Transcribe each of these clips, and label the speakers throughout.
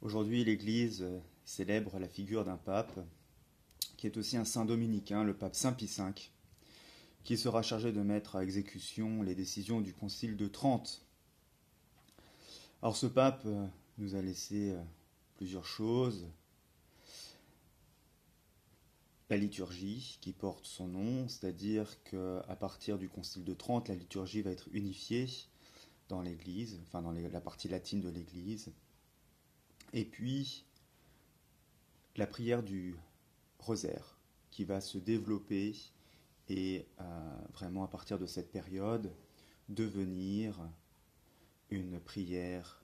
Speaker 1: Aujourd'hui, l'Église euh, célèbre la figure d'un pape qui est aussi un saint dominicain, le pape Saint Pie V, qui sera chargé de mettre à exécution les décisions du Concile de Trente. Alors ce pape euh, nous a laissé euh, plusieurs choses. La liturgie qui porte son nom, c'est-à-dire qu'à partir du Concile de Trente, la liturgie va être unifiée dans l'Église, enfin dans la partie latine de l'Église. Et puis la prière du rosaire qui va se développer et euh, vraiment à partir de cette période devenir une prière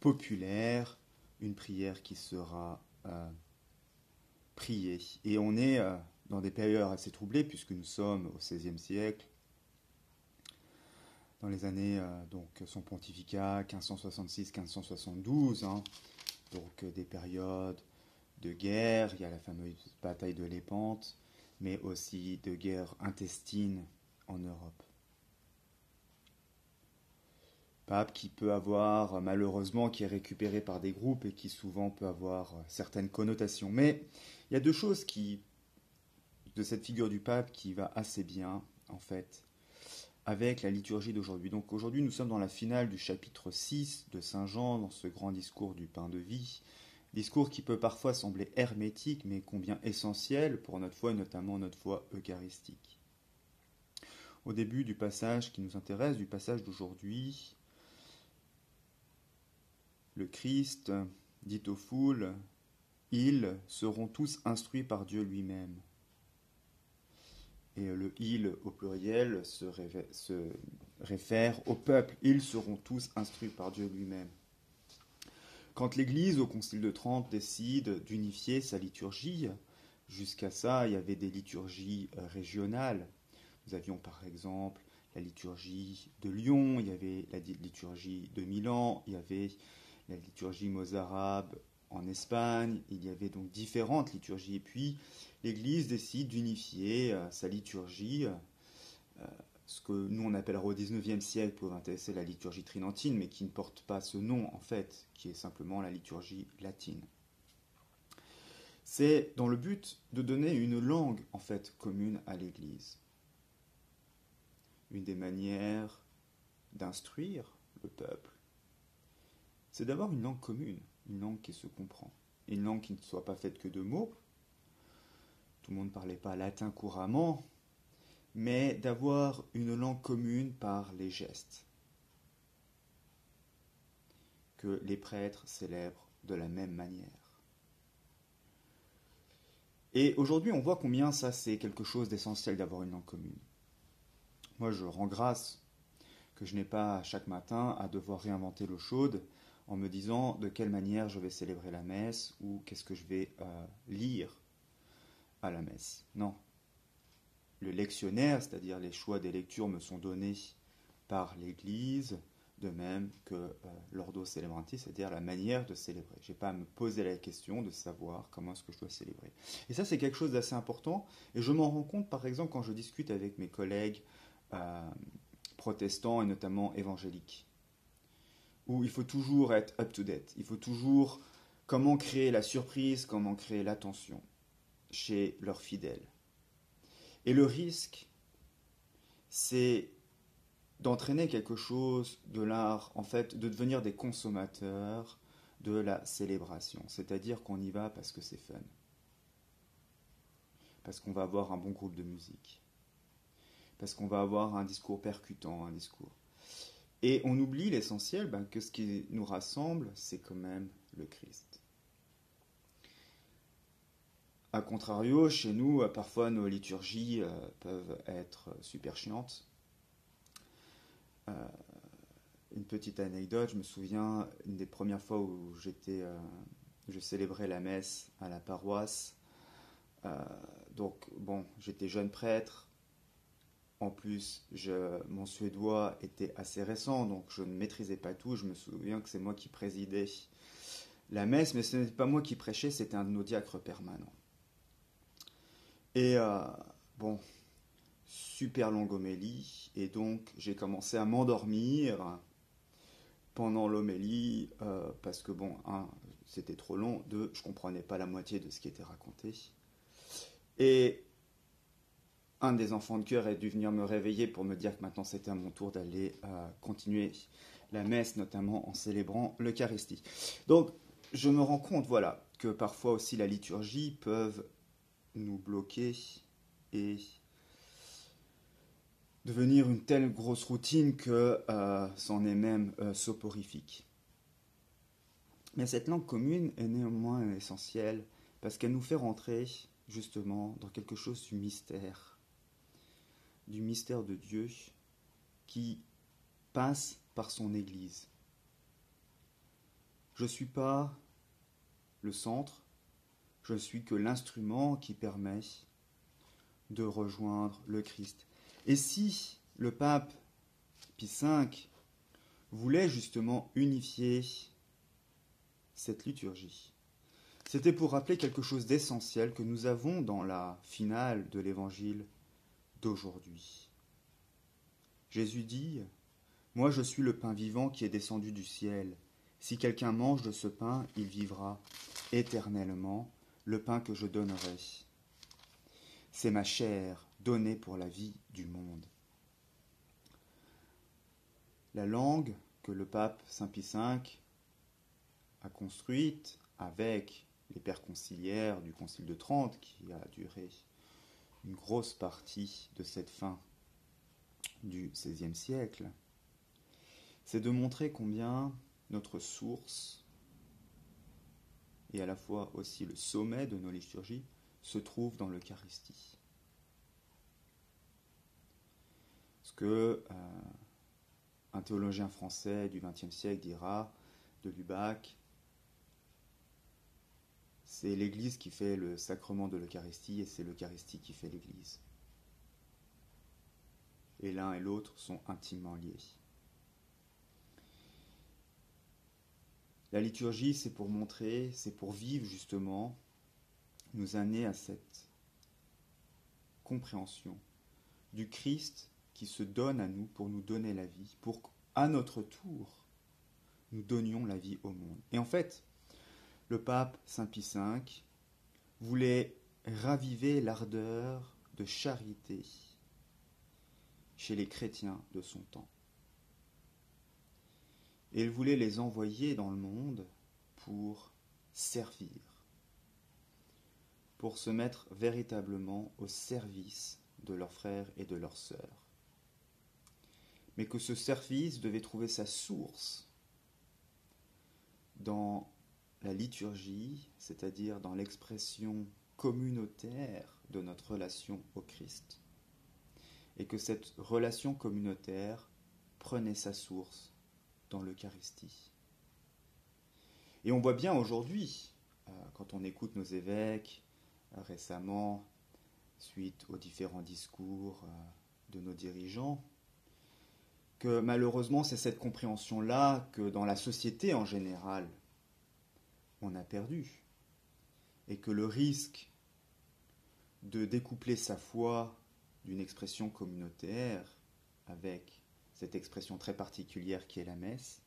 Speaker 1: populaire, une prière qui sera euh, priée. Et on est euh, dans des périodes assez troublées puisque nous sommes au XVIe siècle, dans les années donc son pontificat 1566-1572, hein, donc des périodes de guerre, il y a la fameuse bataille de Lépante, mais aussi de guerre intestine en Europe. Pape qui peut avoir, malheureusement, qui est récupéré par des groupes et qui souvent peut avoir certaines connotations. Mais il y a deux choses qui, de cette figure du pape qui va assez bien, en fait, avec la liturgie d'aujourd'hui. Donc aujourd'hui, nous sommes dans la finale du chapitre 6 de Saint Jean, dans ce grand discours du pain de vie, discours qui peut parfois sembler hermétique, mais combien essentiel pour notre foi et notamment notre foi eucharistique. Au début du passage qui nous intéresse, du passage d'aujourd'hui, le Christ dit aux foules, ils seront tous instruits par Dieu lui-même. Et le il au pluriel se, se réfère au peuple, ils seront tous instruits par Dieu lui-même. Quand l'Église, au Concile de Trente, décide d'unifier sa liturgie, jusqu'à ça, il y avait des liturgies euh, régionales. Nous avions par exemple la liturgie de Lyon, il y avait la liturgie de Milan, il y avait la liturgie mozarabe en Espagne, il y avait donc différentes liturgies. Et puis l'Église décide d'unifier euh, sa liturgie euh, ce que nous on appellera au XIXe siècle pour intéresser la liturgie trinantine, mais qui ne porte pas ce nom en fait, qui est simplement la liturgie latine. C'est dans le but de donner une langue en fait commune à l'Église. Une des manières d'instruire le peuple, c'est d'avoir une langue commune, une langue qui se comprend, une langue qui ne soit pas faite que de mots. Tout le monde ne parlait pas latin couramment, mais d'avoir une langue commune par les gestes, que les prêtres célèbrent de la même manière. Et aujourd'hui, on voit combien ça, c'est quelque chose d'essentiel d'avoir une langue commune. Moi, je rends grâce que je n'ai pas chaque matin à devoir réinventer l'eau chaude en me disant de quelle manière je vais célébrer la messe ou qu'est-ce que je vais euh, lire à la messe. Non, le lectionnaire, c'est-à-dire les choix des lectures, me sont donnés par l'Église, de même que euh, l'ordo celebranti, c'est-à-dire la manière de célébrer. Je n'ai pas à me poser la question de savoir comment est-ce que je dois célébrer. Et ça, c'est quelque chose d'assez important. Et je m'en rends compte, par exemple, quand je discute avec mes collègues euh, protestants et notamment évangéliques, où il faut toujours être up-to-date. Il faut toujours comment créer la surprise, comment créer l'attention chez leurs fidèles. Et le risque, c'est d'entraîner quelque chose de l'art, en fait, de devenir des consommateurs de la célébration. C'est-à-dire qu'on y va parce que c'est fun. Parce qu'on va avoir un bon groupe de musique. Parce qu'on va avoir un discours percutant, un discours. Et on oublie l'essentiel, ben, que ce qui nous rassemble, c'est quand même le Christ. A contrario, chez nous, euh, parfois nos liturgies euh, peuvent être super chiantes. Euh, une petite anecdote, je me souviens une des premières fois où j'étais, je célébrais la messe à la paroisse. donc bon, j'étais jeune prêtre. En plus, mon suédois était assez récent, donc je ne maîtrisais pas tout. Je me souviens que c'est moi qui présidais la messe, mais ce n'était pas moi qui prêchais, c'était un de nos diacres permanents. Et euh, bon, super longue homélie, et donc j'ai commencé à m'endormir pendant l'homélie, euh, parce que bon, un, c'était trop long, deux, je comprenais pas la moitié de ce qui était raconté. Et un des enfants de cœur est dû venir me réveiller pour me dire que maintenant c'était à mon tour d'aller euh, continuer la messe, notamment en célébrant l'Eucharistie. Donc, je me rends compte, voilà, que parfois aussi la liturgie peuvent nous bloquer et devenir une telle grosse routine que euh, c'en est même euh, soporifique. Mais cette langue commune est néanmoins essentielle parce qu'elle nous fait rentrer justement dans quelque chose du mystère, du mystère de Dieu qui passe par son Église. Je ne suis pas le centre, je ne suis que l'instrument qui permet de rejoindre le Christ. Et si le pape Pie V voulait justement unifier cette liturgie, c'était pour rappeler quelque chose d'essentiel que nous avons dans la finale de l'évangile Jésus dit Moi je suis le pain vivant qui est descendu du ciel. Si quelqu'un mange de ce pain, il vivra éternellement, le pain que je donnerai. C'est ma chair donnée pour la vie du monde. La langue que le pape Saint Pie V a construite avec les pères conciliaires du Concile de Trente, qui a duré une grosse partie de cette fin du XVIe siècle, c'est de montrer combien notre source et à la fois aussi le sommet de nos liturgies se trouve dans l'Eucharistie. Ce que euh, un théologien français du XXe siècle dira de Lubac, c'est l'Église qui fait le sacrement de l'Eucharistie et c'est l'Eucharistie qui fait l'Église. Et l'un et l'autre sont intimement liés. La liturgie, c'est pour montrer, c'est pour vivre justement, nous amener à cette compréhension du Christ qui se donne à nous pour nous donner la vie, pour qu'à notre tour, nous donnions la vie au monde. Et en fait, le pape Saint Pie V voulait raviver l'ardeur de charité chez les chrétiens de son temps. Et il voulait les envoyer dans le monde pour servir, pour se mettre véritablement au service de leurs frères et de leurs sœurs. Mais que ce service devait trouver sa source dans la liturgie, c'est-à-dire dans l'expression communautaire de notre relation au Christ, et que cette relation communautaire prenait sa source dans l'Eucharistie. Et on voit bien aujourd'hui, euh, quand on écoute nos évêques euh, récemment, suite aux différents discours euh, de nos dirigeants, que malheureusement c'est cette compréhension-là que dans la société en général, on a perdu. Et que le risque de découpler sa foi d'une expression communautaire avec cette expression très particulière qui est la messe,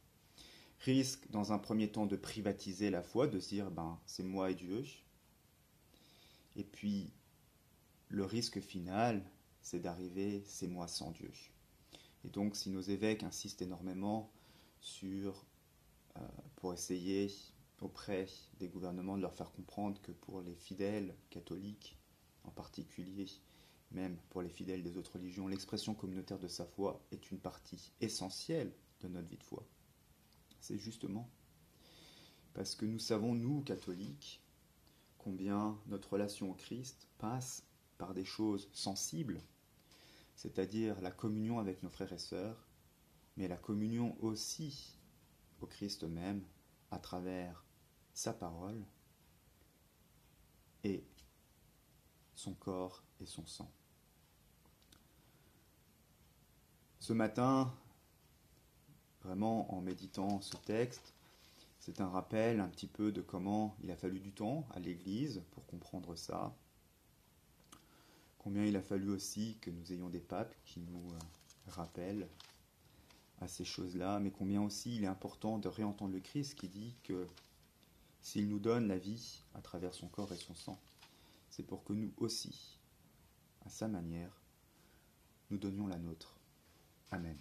Speaker 1: risque dans un premier temps de privatiser la foi, de se dire ben c'est moi et Dieu. Et puis le risque final, c'est d'arriver c'est moi sans Dieu. Et donc si nos évêques insistent énormément sur euh, pour essayer auprès des gouvernements de leur faire comprendre que pour les fidèles catholiques en particulier, même pour les fidèles des autres religions, l'expression communautaire de sa foi est une partie essentielle de notre vie de foi. C'est justement parce que nous savons, nous, catholiques, combien notre relation au Christ passe par des choses sensibles, c'est-à-dire la communion avec nos frères et sœurs, mais la communion aussi au Christ même à travers sa parole et son corps et son sang. Ce matin, vraiment en méditant ce texte, c'est un rappel un petit peu de comment il a fallu du temps à l'Église pour comprendre ça. Combien il a fallu aussi que nous ayons des papes qui nous euh, rappellent à ces choses-là, mais combien aussi il est important de réentendre le Christ qui dit que s'il nous donne la vie à travers son corps et son sang, c'est pour que nous aussi, à sa manière, nous donnions la nôtre. Amen.